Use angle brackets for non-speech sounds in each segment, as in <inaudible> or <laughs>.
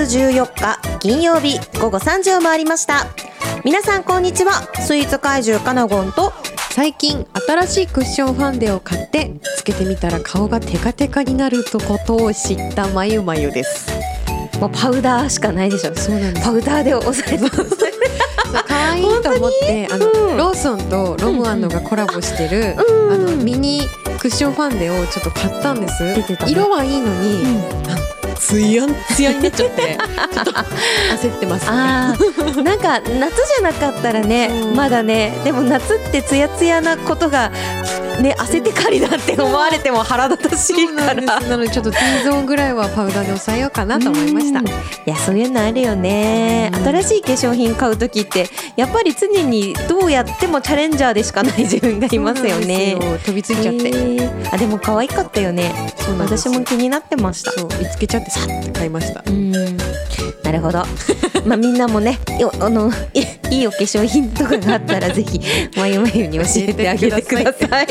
月14日金曜日午後3時を回りました。皆さんこんにちは。スイーツ怪獣カナゴンと最近新しいクッションファンデを買ってつけてみたら顔がテカテカになるとことを知ったまゆまゆです。もうパウダーしかないでしょ。そうなんです。パウダーで押さえて可愛いと思ってあの、うんローソンとロムアンドがコラボしてる、うんあのミニクッションファンデをちょっと買ったんです。ね。色はいいのに、あのツヤンツヤになっちゃって。ちょっと焦ってますね。あー。なんか夏じゃなかったらねうん。まだねでも夏ってツヤツヤなことがね汗てかりだって思われても腹立たしいから。なのでちょっと T ゾーンぐらいはパウダーで抑えようかなと思いました。うん。いやそういうのあるよね。うん。新しい化粧品買う時ってやっぱり常にどうやってもチャレンジャーでしかない <laughs> 自分がいますよね。飛びついちゃって、へー。あでも可愛かったよね。私も気になってました。そう見つけちゃってさって買いました。うん。なるほど。まあみんなもね、よあのいいいお化粧品とかがあったら <laughs> ぜひまゆまゆに教えてあげてください。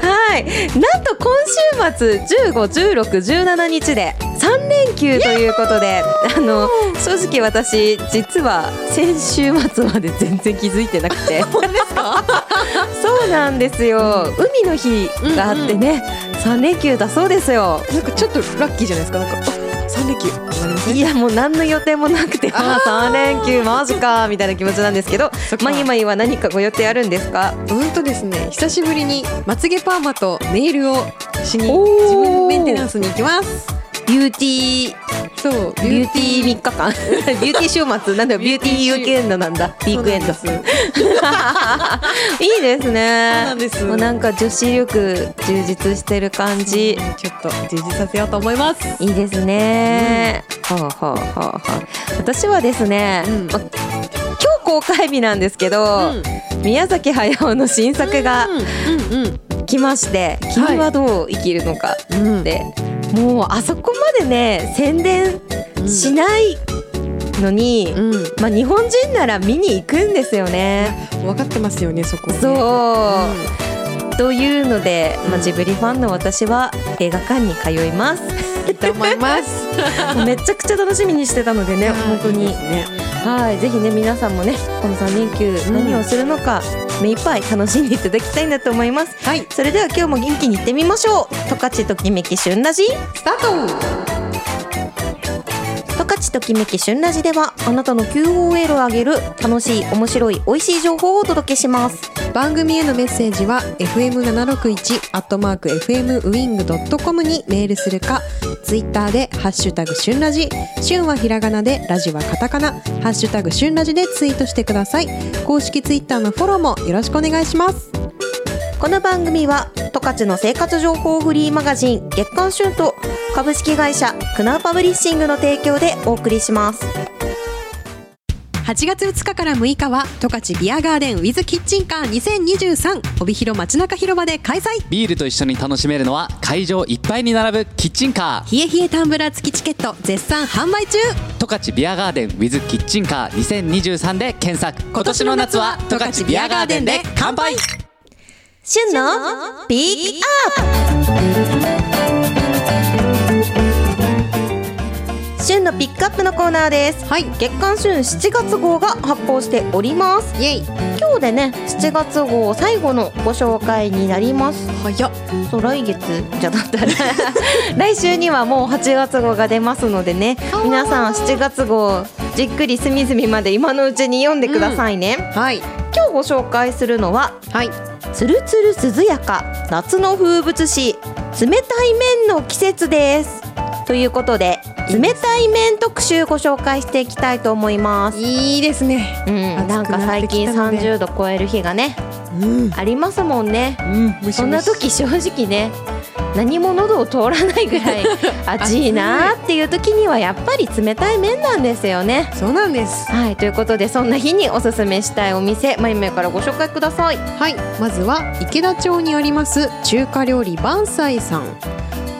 はい。なんと今週末15、16、17日で3連休ということで、あの正直私実は先週末まで全然気づいてなくて。<laughs> <laughs> そうなんですよ。海の日があってね、3連休だそうですよ。なんかちょっとラッキーじゃないですか？なんかあ三連休 <laughs> いやもう何の予定もなくてああ3連休マジかみたいな気持ちなんですけどまゆまゆは何かご予定あるんですか？うんとですね。久しぶりにまつげパーマとネイルをしに自分メンテナンスに行きます。ビューティー。そうビューティー。3日間。<laughs> ビューティー週末。なんだよビューティーウィークエンドなんだ。ウィークエンド。そうなんで <laughs> いいですね。そうなんです。もうなんか女子力充実してる感すじちょっと充実させようと思います。いいですね、はあはあはあはあ私はですね、うん。ま今日公開日なんですけど、宮崎駿の新作がうんうん来まして「君はどう生きるのか」うん。で、もうあそこまでね宣伝しないのに、うん。まあ、日本人なら見に行くんですよね。分かってますよねそこね。そう、というので、まあ、ジブリファンの私は映画館に通います。いいと思います。<laughs> めちゃくちゃ楽しみにしてたのでね本当に。いいね。はいぜひね皆さんもねこの3連休何をするのか、目いっぱい楽しんでいただきたいなと思います。はい。それでは今日も元気にいってみましょう。十勝ときめき旬ラジ。スタート十勝ときめき旬ラジではあなたの QOL を上げる楽しい面白い美味しい情報をお届けします。番組へのメッセージは fm761 アットマーク fm ウィングドットコムにメールするか、ツイッターでハッシュタグ旬ラジ、旬はひらがなでラジはカタカナ、ハッシュタグ旬ラジでツイートしてください。公式ツイッターのフォローもよろしくお願いします。この番組は十勝の生活情報フリーマガジン月刊旬と株式会社クナウパブリッシングの提供でお送りします。8月2日から6日は十勝ビアガーデンウィズキッチンカー2023帯広街中広場で開催。ビールと一緒に楽しめるのは会場いっぱいに並ぶキッチンカー。冷え冷えタンブラー付きチケット絶賛販売中。十勝ビアガーデン with キッチンカー2023で検索。今年の夏は十勝ビアガーデンで乾杯旬のピックアップ。旬のピックアップのコーナーです。はい。月刊旬7月号が発行しております。イエイ。今日でね7月号最後のご紹介になります。早っ。そう来月じゃだったら来週にはもう8月号が出ますのでね。皆さん7月号じっくり隅々まで今のうちに読んでくださいね、はい。今日ご紹介するのははい。つるつる涼やか夏の風物詩冷たい麺の季節です。ということで冷たい麺特集ご紹介していきたいと思います。いいですね。うん、なんか最近暑くなってきたので。30度超える日がねうん。ありますもんね。うん。ムシムシそんな時正直ね何も喉を通らないぐらい <laughs> 暑いなーっていう時にはやっぱり冷たい麺なんですよね。そうなんです。はい。ということでそんな日におすすめしたいお店まゆめからご紹介ください。はい。まずは池田町にあります中華料理万歳さん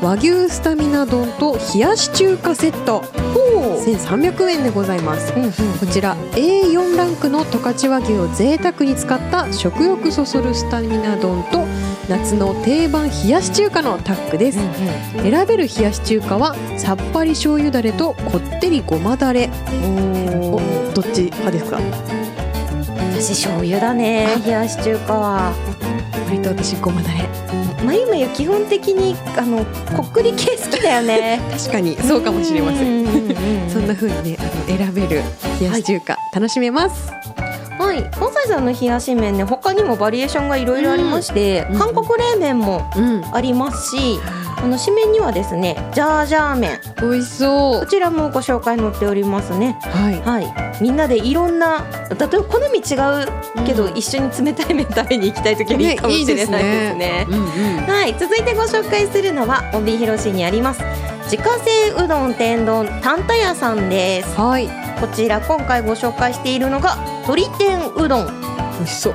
和牛スタミナ丼と冷やし中華セット。ほおー1300円でございます。うんうん。こちら A4 ランクの十勝和牛を贅沢に使った食欲そそるスタミナ丼と夏の定番冷やし中華のタッグです。選べる冷やし中華はさっぱり醤油だれとこってりごまだれ。おどっち派ですか？私醤油だね冷やし中華は割と私ごまだれまゆまゆ基本的にあのこっくり系好きだよね。<laughs> 確かにそうかもしれません。んうんうんうん。そんな風にねあの選べる冷やし中華、楽しめます。はい。関西さんの冷やし麺ね他にもバリエーションがいろいろありまして、うん韓国冷麺もうん。ありますしあの締めにはですねジャージャー麺。美味しそう。こちらもご紹介載っておりますね。はい。はい。みんなでいろんな例えば好み違うけど、うん。一緒に冷たい麺食べに行きたい時はいいかもしれないですね。うんうん。はい。続いてご紹介するのは帯広市にあります。自家製うどん天丼たんた屋さんです。はい。こちら今回ご紹介しているのが鶏天うどん。美味しそう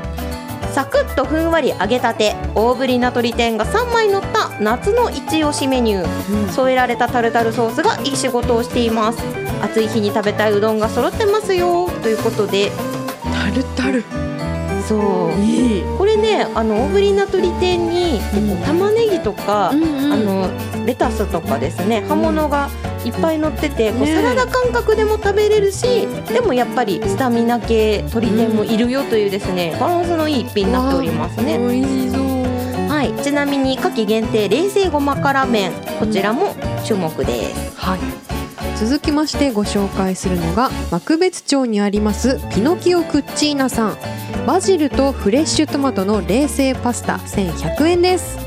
サクッとふんわり揚げたて大ぶりな鶏天が3枚乗った夏の一押しメニュー。添えられたタルタルソースがいい仕事をしています。暑い日に食べたいうどんが揃ってますよ。ということで。タルタル。そう。いい、これねあの大ぶりな鶏天に結構玉ねぎとか、んうあのレタスとかですね葉物がいっぱい乗ってて、こうサラダ感覚でも食べれるしでもやっぱりスタミナ系鶏天もいるよというですねバランスのいい一品になっておりますね。美味しそう。はい、ちなみに夏季限定冷製ごま辛麺こちらも注目です。はい。続きましてご紹介するのが幕別町にありますピノキオクッチーナさん。バジルとフレッシュトマトの冷製パスタ1100円です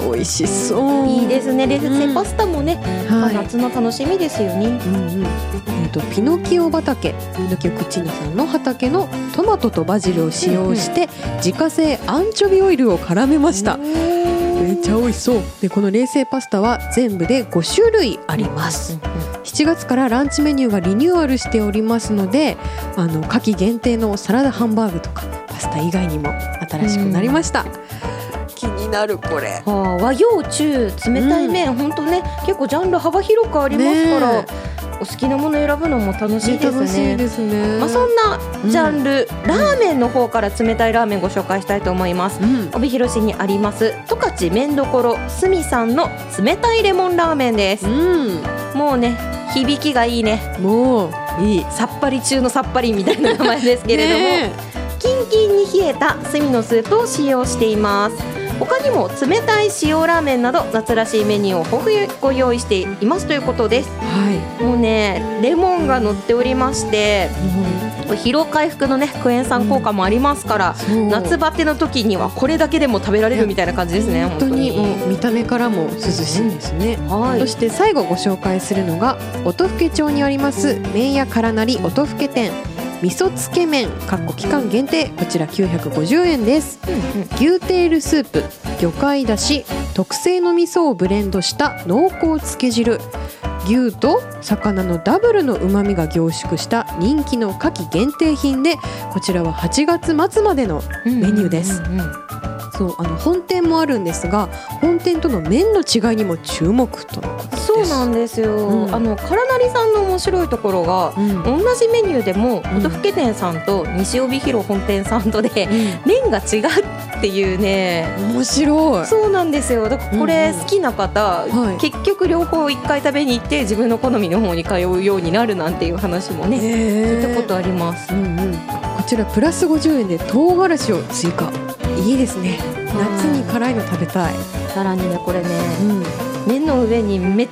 美味しそう。いいですね。冷製パスタもね、まあはい夏の楽しみですよね。うんうん。えー、とピノキオ畑。ピノキオクッチーナさんの畑のトマトとバジルを使用して、自家製アンチョビオイルを絡めました。めっちゃ美味しそう。でこの冷製パスタは全部で5種類あります。7月からランチメニューがリニューアルしておりますのであの夏季限定のサラダハンバーグとかパスタ以外にも新しくなりました、気になるこれ。はあ、和洋中冷たい麺、ほん。とね結構ジャンル幅広くありますから、ねお好きなもの選ぶのも楽しいです楽しいね。ですね。まあ、そんなジャンル、ラーメンの方から冷たいラーメンご紹介したいと思います。うん。帯広市にあります十勝麺どころすみさんの冷たいレモンラーメンです。うん。もうね響きがいいね。もういい。さっぱり中のさっぱりみたいな名前ですけれども、ねキンキンに冷えた炭のスープを使用しています他にも冷たい塩ラーメンなど夏らしいメニューを豊富にご用意していますということです。はもうねレモンが乗っておりましてい。これ疲労回復のねクエン酸効果もありますから、そう。夏バテの時にはこれだけでも食べられるみたいな感じですね本当に本もう見た目からも涼しいですね、はい。そして最後ご紹介するのが音更町にあります麺屋からなり音更店味噌つけ麺かっこ期間限定こちら950円です。牛テールスープ魚介だし特製の味噌をブレンドした濃厚つけ汁。牛と魚のダブルの旨味が凝縮した人気の夏季限定品でこちらは8月末までのメニューです。うんうんうん。そうあの本店もあるんですが本店との麺の違いにも注目とのことです。そうなんですよ、うん。あのからなりさんの面白いところがうん。同じメニューでもん。音更店さんと西帯広本店さんとで麺が違うっていうね。面白い。そうなんですよ。だからこれうん。うん好きな方、はい。結局両方一回食べに行って自分の好みの方に通うようになるなんていう話もね、聞いたことあります。うんうん、こちらプラス50円で唐辛子を追加いいですね。夏に辛いの食べたい、さらにねこれねうん、麺の上にめっ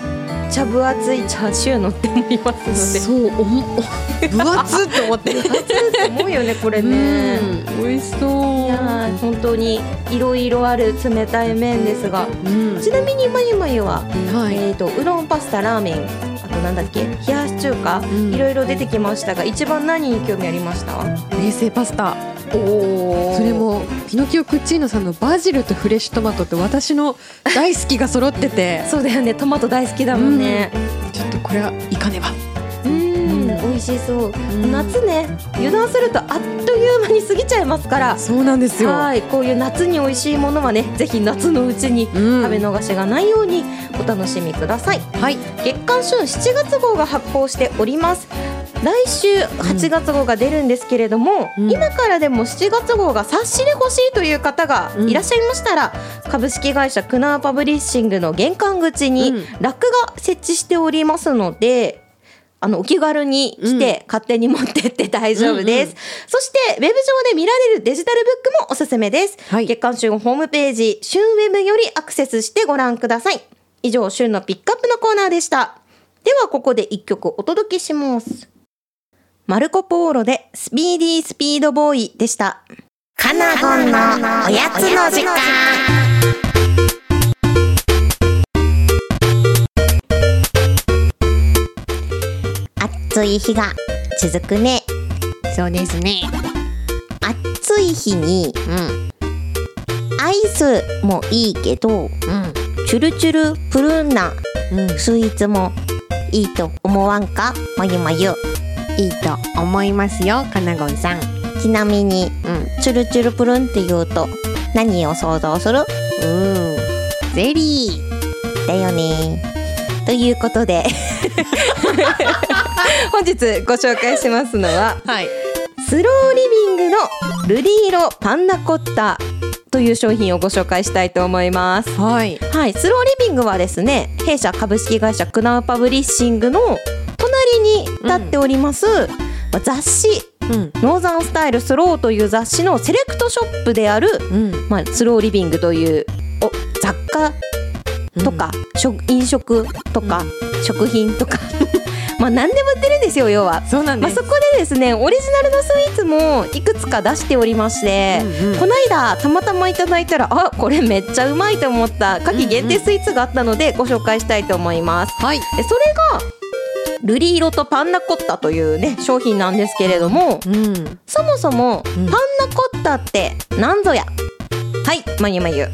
ちゃ分厚いチャーシュー乗っておりますそうおもお分厚っと思って。ので熱いと思うよねこれね、うん、美味しそう。いやー本当にいろいろある冷たい麺ですが。うん。ちなみにまゆまゆは、はい、えー、とうどんパスタラーメンなんだっけ？冷やし中華、ん。いろいろ出てきましたが一番何に興味ありました？冷製パスタ。おそれもピノキオクッチーノさんのバジルとフレッシュトマトって私の大好きが揃ってて。<laughs> そうだよね。トマト大好きだもんね。ちょっとこれはいかねば、うんうん美味しそう、ん。夏ね油断するとあっという間に過ぎちゃいいますから。そうなんですよ。はい。こういう夏に美味しいものはねぜひ夏のうちにうん。食べ逃しがないようにお楽しみください。はい。月刊旬7月号が発行しております。来週8月号が出るんですけれども、うん。今からでも7月号が冊子で欲しいという方がいらっしゃいましたら、株式会社クナーパブリッシングの玄関口にうん。ラックが設置しておりますので、あのお気軽に来て勝手に持ってって大丈夫です、うんそしてウェブ上で見られるデジタルブックもおすすめです、はい。月刊旬ホームページ旬ウェブよりアクセスしてご覧ください。以上旬のピックアップのコーナーでした。ではここで一曲お届けします。マルコ・ポーロでスピーディースピードボーイでした。カナゴンのおやつの時間暑い日が続くね。そうですね。暑い日にうん。アイスもいいけどうん。チュルチュルプルンなうん。スイーツもいいと思わんか？まゆまゆ。いいと思いますよかなごんさん。ちなみにうん。チュルチュルプルンって言うと何を想像する？うん。ゼリー。だよね。ということで <laughs> <laughs> 本日ご紹介しますのははい。スローリビングの瑠璃色パンナコッタという商品をご紹介したいと思います。はい。はい、スローリビングはですね弊社株式会社クナウパブリッシングの隣に建っております、まあ雑誌うん「ノーザンスタイルスロー」という雑誌のセレクトショップである、うん。まあ、スローリビングというお雑貨とか、食飲食とか、食品とかまあ何でも売ってるんですよ要は。まあ、そうなんです。そこでですねオリジナルのスイーツもいくつか出しておりまして、うんうん。この間たまたまいただいたらあこれめっちゃうまいと思った夏季限定スイーツがあったのでご紹介したいと思います。はい。でそれがルリ色とパンナコッタというね商品なんですけれどもうん。そもそもパん。ンナコッタって何ぞや？はいまゆまゆう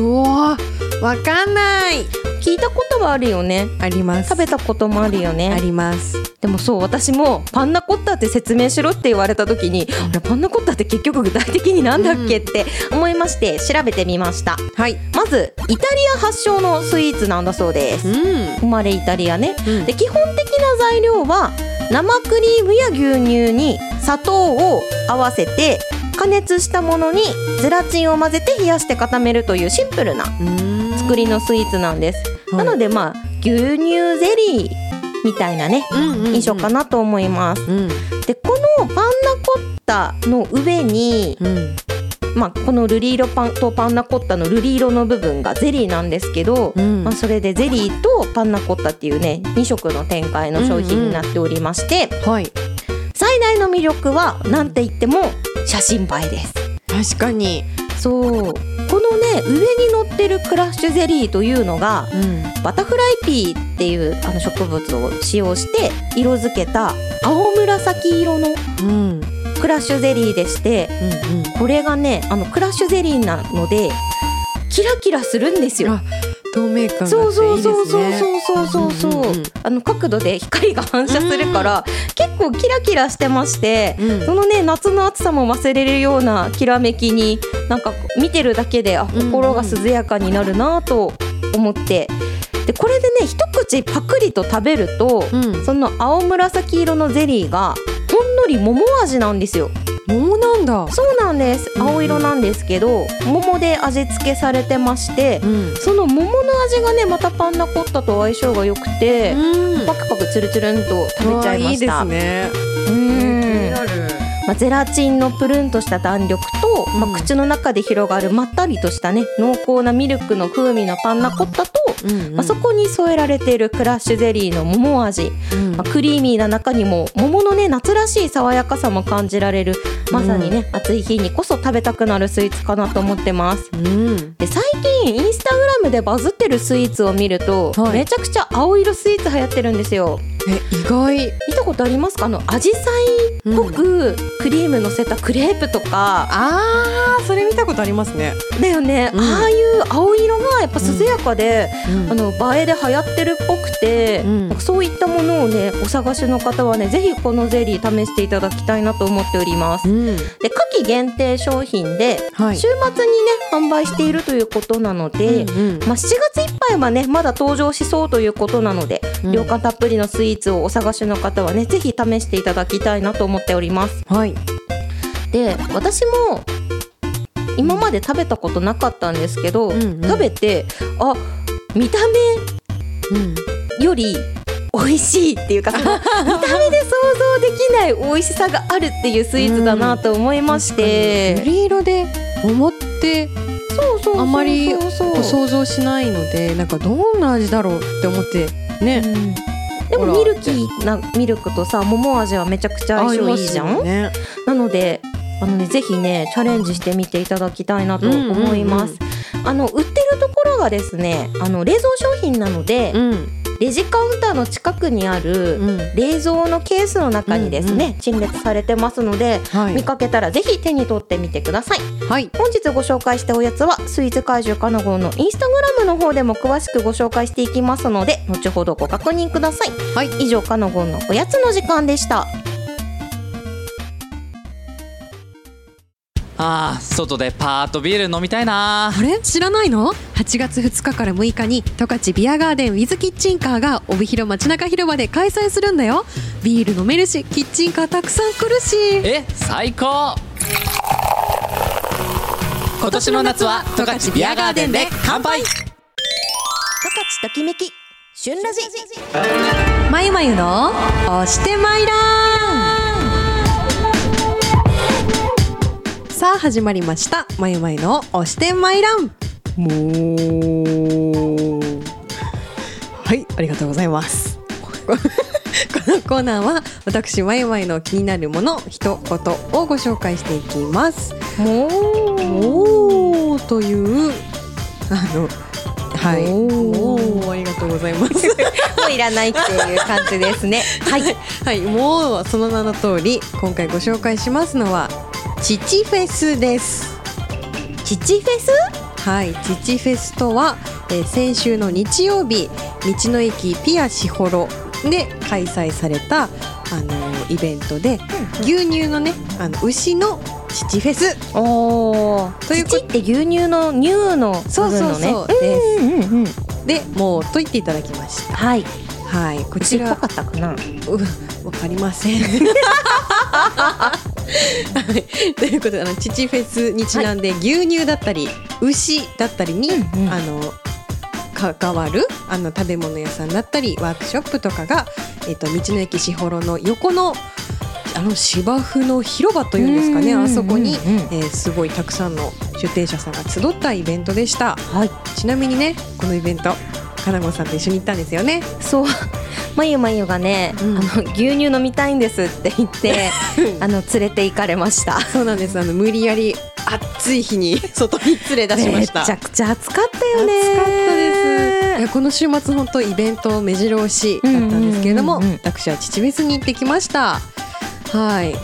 うわわかんない。聞いたことはあるよね。あります。食べたこともあるよあねります。でもそう私もパンナコッタって説明しろって言われた時にあれパンナコッタって結局具体的になんだっけって思いまして調べてみました。はい。まずイタリア発祥のスイーツなんだそうです。うん。生まれイタリアね。うん。で基本的な材料は生クリームや牛乳に砂糖を合わせて加熱したものにゼラチンを混ぜて冷やして固めるというシンプルなうん。作りのスイーツなんです、はい。なのでまあ牛乳ゼリーみたいなね印象かなと思います、うん。でこのパンナコッタの上に、うん。まあ、このルリ色パンとパンナコッタのルリ色の部分がゼリーなんですけど、うん。まあ、それでゼリーとパンナコッタっていうね2色の展開の商品になっておりまして、はい。最大の魅力はなんて言っても写真映えです。確かに。そう。このね上に乗ってるクラッシュゼリーというのがうん。バタフライピーっていうあの植物を使用して色づけた青紫色のうん。クラッシュゼリーでしてうんうん。これがねあのクラッシュゼリーなのでキラキラするんですよ。あ透明感があってそうそうそうそういいですねそうそうそう。そう,、うんうんうんあの角度で光が反射するから結構キラキラしてまして、うん。そのね夏の暑さも忘れるようなきらめきになんか見てるだけであ心が涼やかになるなと思って。でこれでね一口パクリと食べると、うん。その青紫色のゼリーがほんのり桃味なんですよ。桃なんだ。そうなんです。青色なんですけど桃で味付けされてましてうん。その桃の味がねまたパンナコッタと相性が良くて、うん。パクパクツルツルンと食べちゃいました。いいですね。うん。まあ、ゼラチンのプルンとした弾力と、まうん。あ、口の中で広がるまったりとしたね濃厚なミルクの風味のパンナコッタと、うんうん。まあ、そこに添えられているクラッシュゼリーの桃味、うん。まあ、クリーミーな中にも桃のね夏らしい爽やかさも感じられる。まさにね、暑い日にこそ食べたくなるスイーツかなと思ってます。うん。で最近インスタグラムでバズってるスイーツを見ると、はい。めちゃくちゃ青色スイーツ流行ってるんですよえ意外。見たことありますか？あのアジサイっぽくクリームのせたクレープとか、あーそれ見たことありますね。だよね、うん。ああいう青色がやっぱ涼やかで、うん。あの映えで流行ってるっぽくて、うん。そういったものをねお探しの方はねぜひこのゼリー試していただきたいなと思っております。うん。で夏期限定商品で、はい。週末にね販売しているということなので、うんうん。まあ、7月いっぱいはねまだ登場しそうということなので、うん。涼感たっぷりのスイーツをお探しの方はねぜひ試していただきたいなと思っております。はい。で私も今まで食べたことなかったんですけど、うんうん。食べてあ見たうん。目より美味しいっていうか <laughs> 見た目で想像できない美味しさがあるっていうスイーツだなと思いまして、瑠璃色で思ってそうそうあまり想像しないのでなんかどんな味だろうって思ってねでもミルキーなミルクとさ桃味はめちゃくちゃ相性いいじゃん、ね。なのであのねぜひねチャレンジしてみていただきたいなと思います、あの売ってるところがですねあの冷蔵商品なので、うんレジカウンターの近くにあるうん。冷蔵のケースの中にですね、陳列されてますので、はい。見かけたらぜひ手に取ってみてください。はい。本日ご紹介したおやつはスイーツ怪獣かなごのインスタグラムの方でも詳しくご紹介していきますので後ほどご確認ください。はい。以上かなごのおやつの時間でしたあー外でパーッとビール飲みたいな。あれ？知らないの ?8 月2日から6日に十勝ビアガーデンウィズキッチンカーが帯広街中広場で開催するんだよ。ビール飲めるしキッチンカーたくさん来るし。え最高。今年の夏は十勝ビアガーデンで乾杯。十勝ときめき旬ラジまゆまゆの押してまいらさあ始まりました。まゆまゆの押してまいらん。もう。はいありがとうございます。<laughs> このコーナーは私まゆまゆの気になるもの一言をご紹介していきます。もう。おーというあのはい。おーおーありがとう。ございますもういらないっていう感じですね。はい。<laughs> はい、もうその名の通り今回ご紹介しますのは父フェスです。父フェス？はい、父フェスとは、えー先週の日曜日道の駅ピアシホロで開催されたあのーイベントで、牛乳のねあの牛の父フェス。おー。というこ父って牛乳の乳の部そうそう分のね？そうです。う。んうんうん。でもうと言っていただきました。はい。はい、こちら。牛っぽかったかな？うわかりません。<laughs> はい、ということであの父フェスにちなんで、牛乳だったり牛だったりに、うんうん。あの関わるあの食べ物屋さんだったりワークショップとかが、えっと道の駅しほろの横のあの芝生の広場というんですかねうんうんうんうん。あそこに、えーすごいたくさんの出店者さんが集ったイベントでした。はい。ちなみにねこのイベントかなごさんと一緒に行ったんですよね。そうまゆまゆがね、うん。あの牛乳飲みたいんですって言って <laughs> あの連れて行かれました。そうなんです。あの無理やり暑い日に <laughs> 外に連れ出しました。めちゃくちゃ暑かったよね。暑かったです。この週末本当イベント目白押しだったんですけれども、私は父フェスに行ってきました。はい。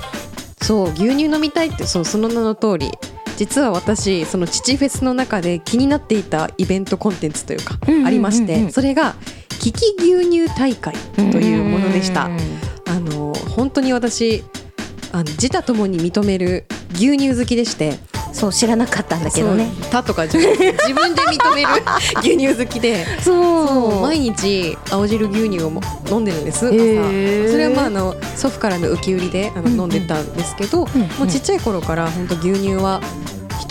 そう牛乳飲みたいってそうその名の通り。実は私その父フェスの中で気になっていたイベントコンテンツというかありましてそれがキキ牛乳大会というものでした。うん。あの本当に私あの自他ともに認める牛乳好きでして。そう知らなかったんだけどね。他とか自分自分で認める <laughs> 牛乳好きで。そう。毎日青汁牛乳をも飲んでるんです。朝へー。それはまああの祖父からの受け売りであのうんうん。飲んでたんですけど、うん。もうちっちゃい頃から本当牛乳は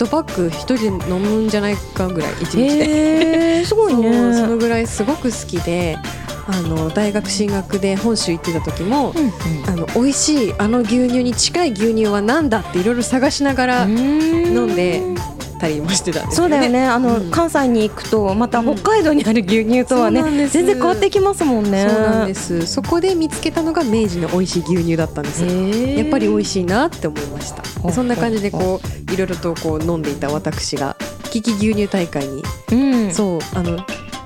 一パック一人で飲むんじゃないかぐらい一日で。へー <laughs> すごいね。そのぐらいすごく好きであの大学進学で本州行ってた時も、うんうん。あの美味しいあの牛乳に近い牛乳は何だっていろいろ探しながら飲んでたりもしてたんですよね。そうだよね。あの、うん。関西に行くとまたうん北海道にある牛乳とはね、そうなん全然変わってきますもんね。そうなんです。そこで見つけたのが明治の美味しい牛乳だったんですよ。やっぱり美味しいなって思いました。そんな感じでこういろいろとこう飲んでいた私がキキ牛乳大会に、うん。そうあの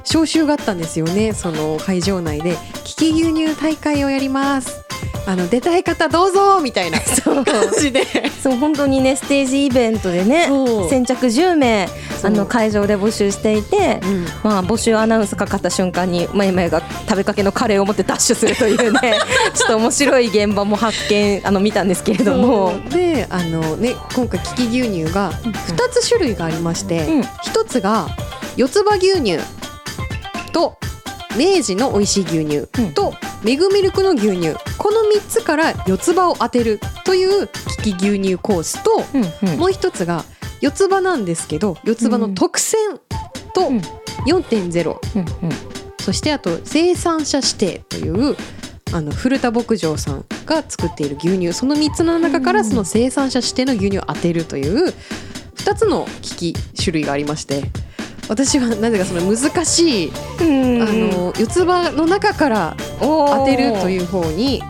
招集があったんですよね。その会場内で。キキ牛乳大会をやりますあの出たい方どうぞみたいな <laughs> 感じで。そう本当にねステージイベントでね先着10名あの会場で募集していて、うん。まあ、募集アナウンスかかった瞬間にまゆまゆが食べかけのカレーを持ってダッシュするというね <laughs> ちょっと面白い現場も発見あの見たんですけれども。であのね今回利き牛乳が2つ種類がありまして、うん。1つが四つ葉牛乳と明治の美味しい牛乳うん。とメグミルクの牛乳。この3つから四つ葉を当てるという利き牛乳コースと、うんうん。もう一つが四つ葉なんですけど四つ葉の特選とうん。4.0、うんうん。そしてあと生産者指定というあの古田牧場さんが作っている牛乳。その3つの中からその生産者指定の牛乳を当てるという2つの機器種類がありまして私はなぜかその難しい、うん。あの四つ葉の中から当てるという方に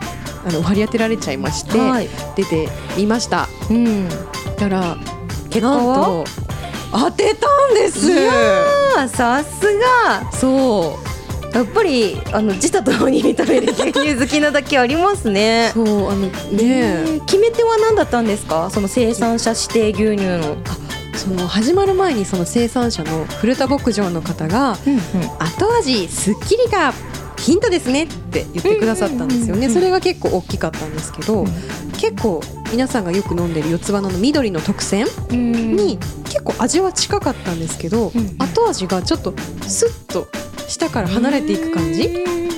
あの割り当てられちゃいまして、はい。出てみました。うん、だから結果は？当てたんです。いやーさすが。そう。やっぱりあの自他ともに認める牛乳好きなだけありますね。そうあのねえ。ー決め手は何だったんですか？その生産者指定牛乳の。その始まる前にその生産者の古田牧場の方が後味すっきりがヒントですねって言ってくださったんですよね。うんうんうんうん。それが結構大きかったんですけど、うん結構皆さんがよく飲んでる四つ葉の緑の特選に結構味は近かったんですけど、うん後味がちょっとスッと下から離れていく感じ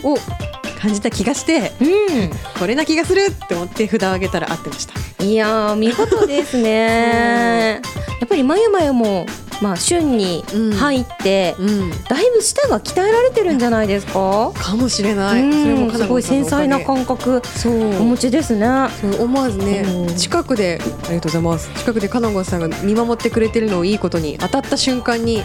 を感じた気がしてこれな気がするって思って札を上げたら合ってました。いやー見事ですね。やっぱりまゆまゆもまあ旬に入って、うん、だいぶ舌が鍛えられてるんじゃないですか？かもしれない。うんそれもすごい繊細な感覚そうお持ちですね。思わずねうん近くでありがとうございます近くでかなごさんが見守ってくれてるのをいいことに当たった瞬間に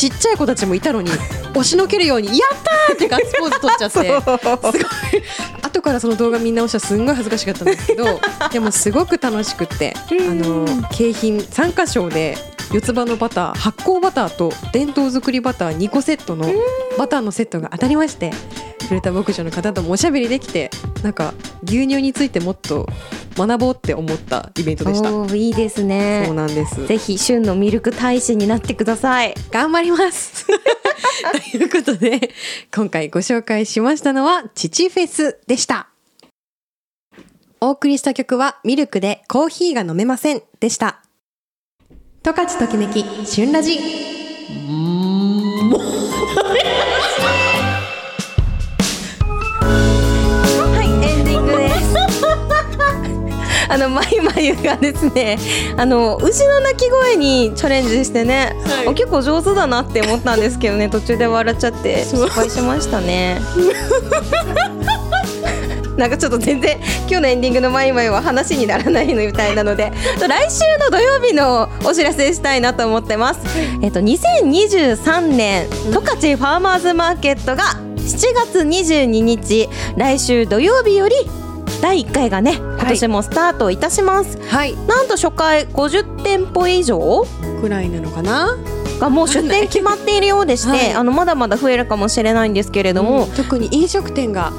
ちっちゃい子たちもいたのに <laughs> 押しのけるように「やったー!」ってガッツポーズ取っちゃってすごい後からその動画見直したらすんごい恥ずかしかったんですけど <laughs> でもすごく楽しくってあの景品参加賞で四つ葉のバター発酵バターと伝統作りバター2個セットのバターのセットが当たりまして古田牧場の方ともおしゃべりできてなんか牛乳についてもっと学ぼうって思ったイベントでした。いいですそうね。なんです。ぜひ旬のミルク大使になってください。頑張ります。<laughs> ということで今回ご紹介しましたのは父フェスでした。お送りした曲はミルクでコーヒーが飲めませんでした。十勝ときめき旬ラジ。はい、あのまゆまゆがですね、あの牛の鳴き声にチャレンジしてね、はいあ結構上手だなって思ったんですけどね、途中で笑っちゃって失敗しましたね。<laughs> なんかちょっと全然今日のエンディングのまゆまゆは話にならないのみたいなので来週の土曜日のお知らせしたいなと思ってます。えっと2023年十勝ファーマーズマーケットが7月22日来週土曜日より第1回がね今年もスタートいたします、はい。なんと初回50店舗以上？くらいなのかな？がもう出店決まっているようでして、はい。あのまだまだ増えるかもしれないんですけれども、うん。特に飲食店が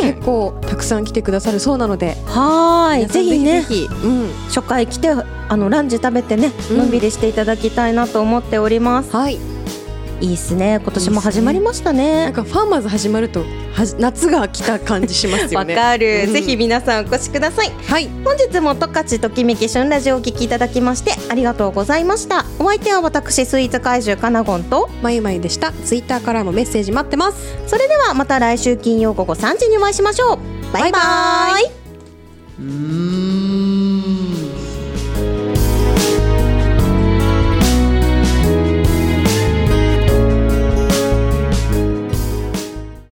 結構たくさん来てくださるそうなので、はーい。皆さんぜひね。うん、初回来てあのランチ食べてねうん。のんびりしていただきたいなと思っております、はい。いいっすね。今年も始まりましたなんねかファーマーズ始まるとはじ夏が来た感じしますよわね。<laughs> かる、うん。ぜひ皆さんお越しください。はい。本日も十勝ときめき旬ラジオをお聞きいただきましてありがとうございました。お相手は私スイーツ怪獣かなごんとまゆまゆでした。ツイッターからもメッセージ待ってます。それではまた来週金曜午後3時にお会いしましょう。バイバイ。うーん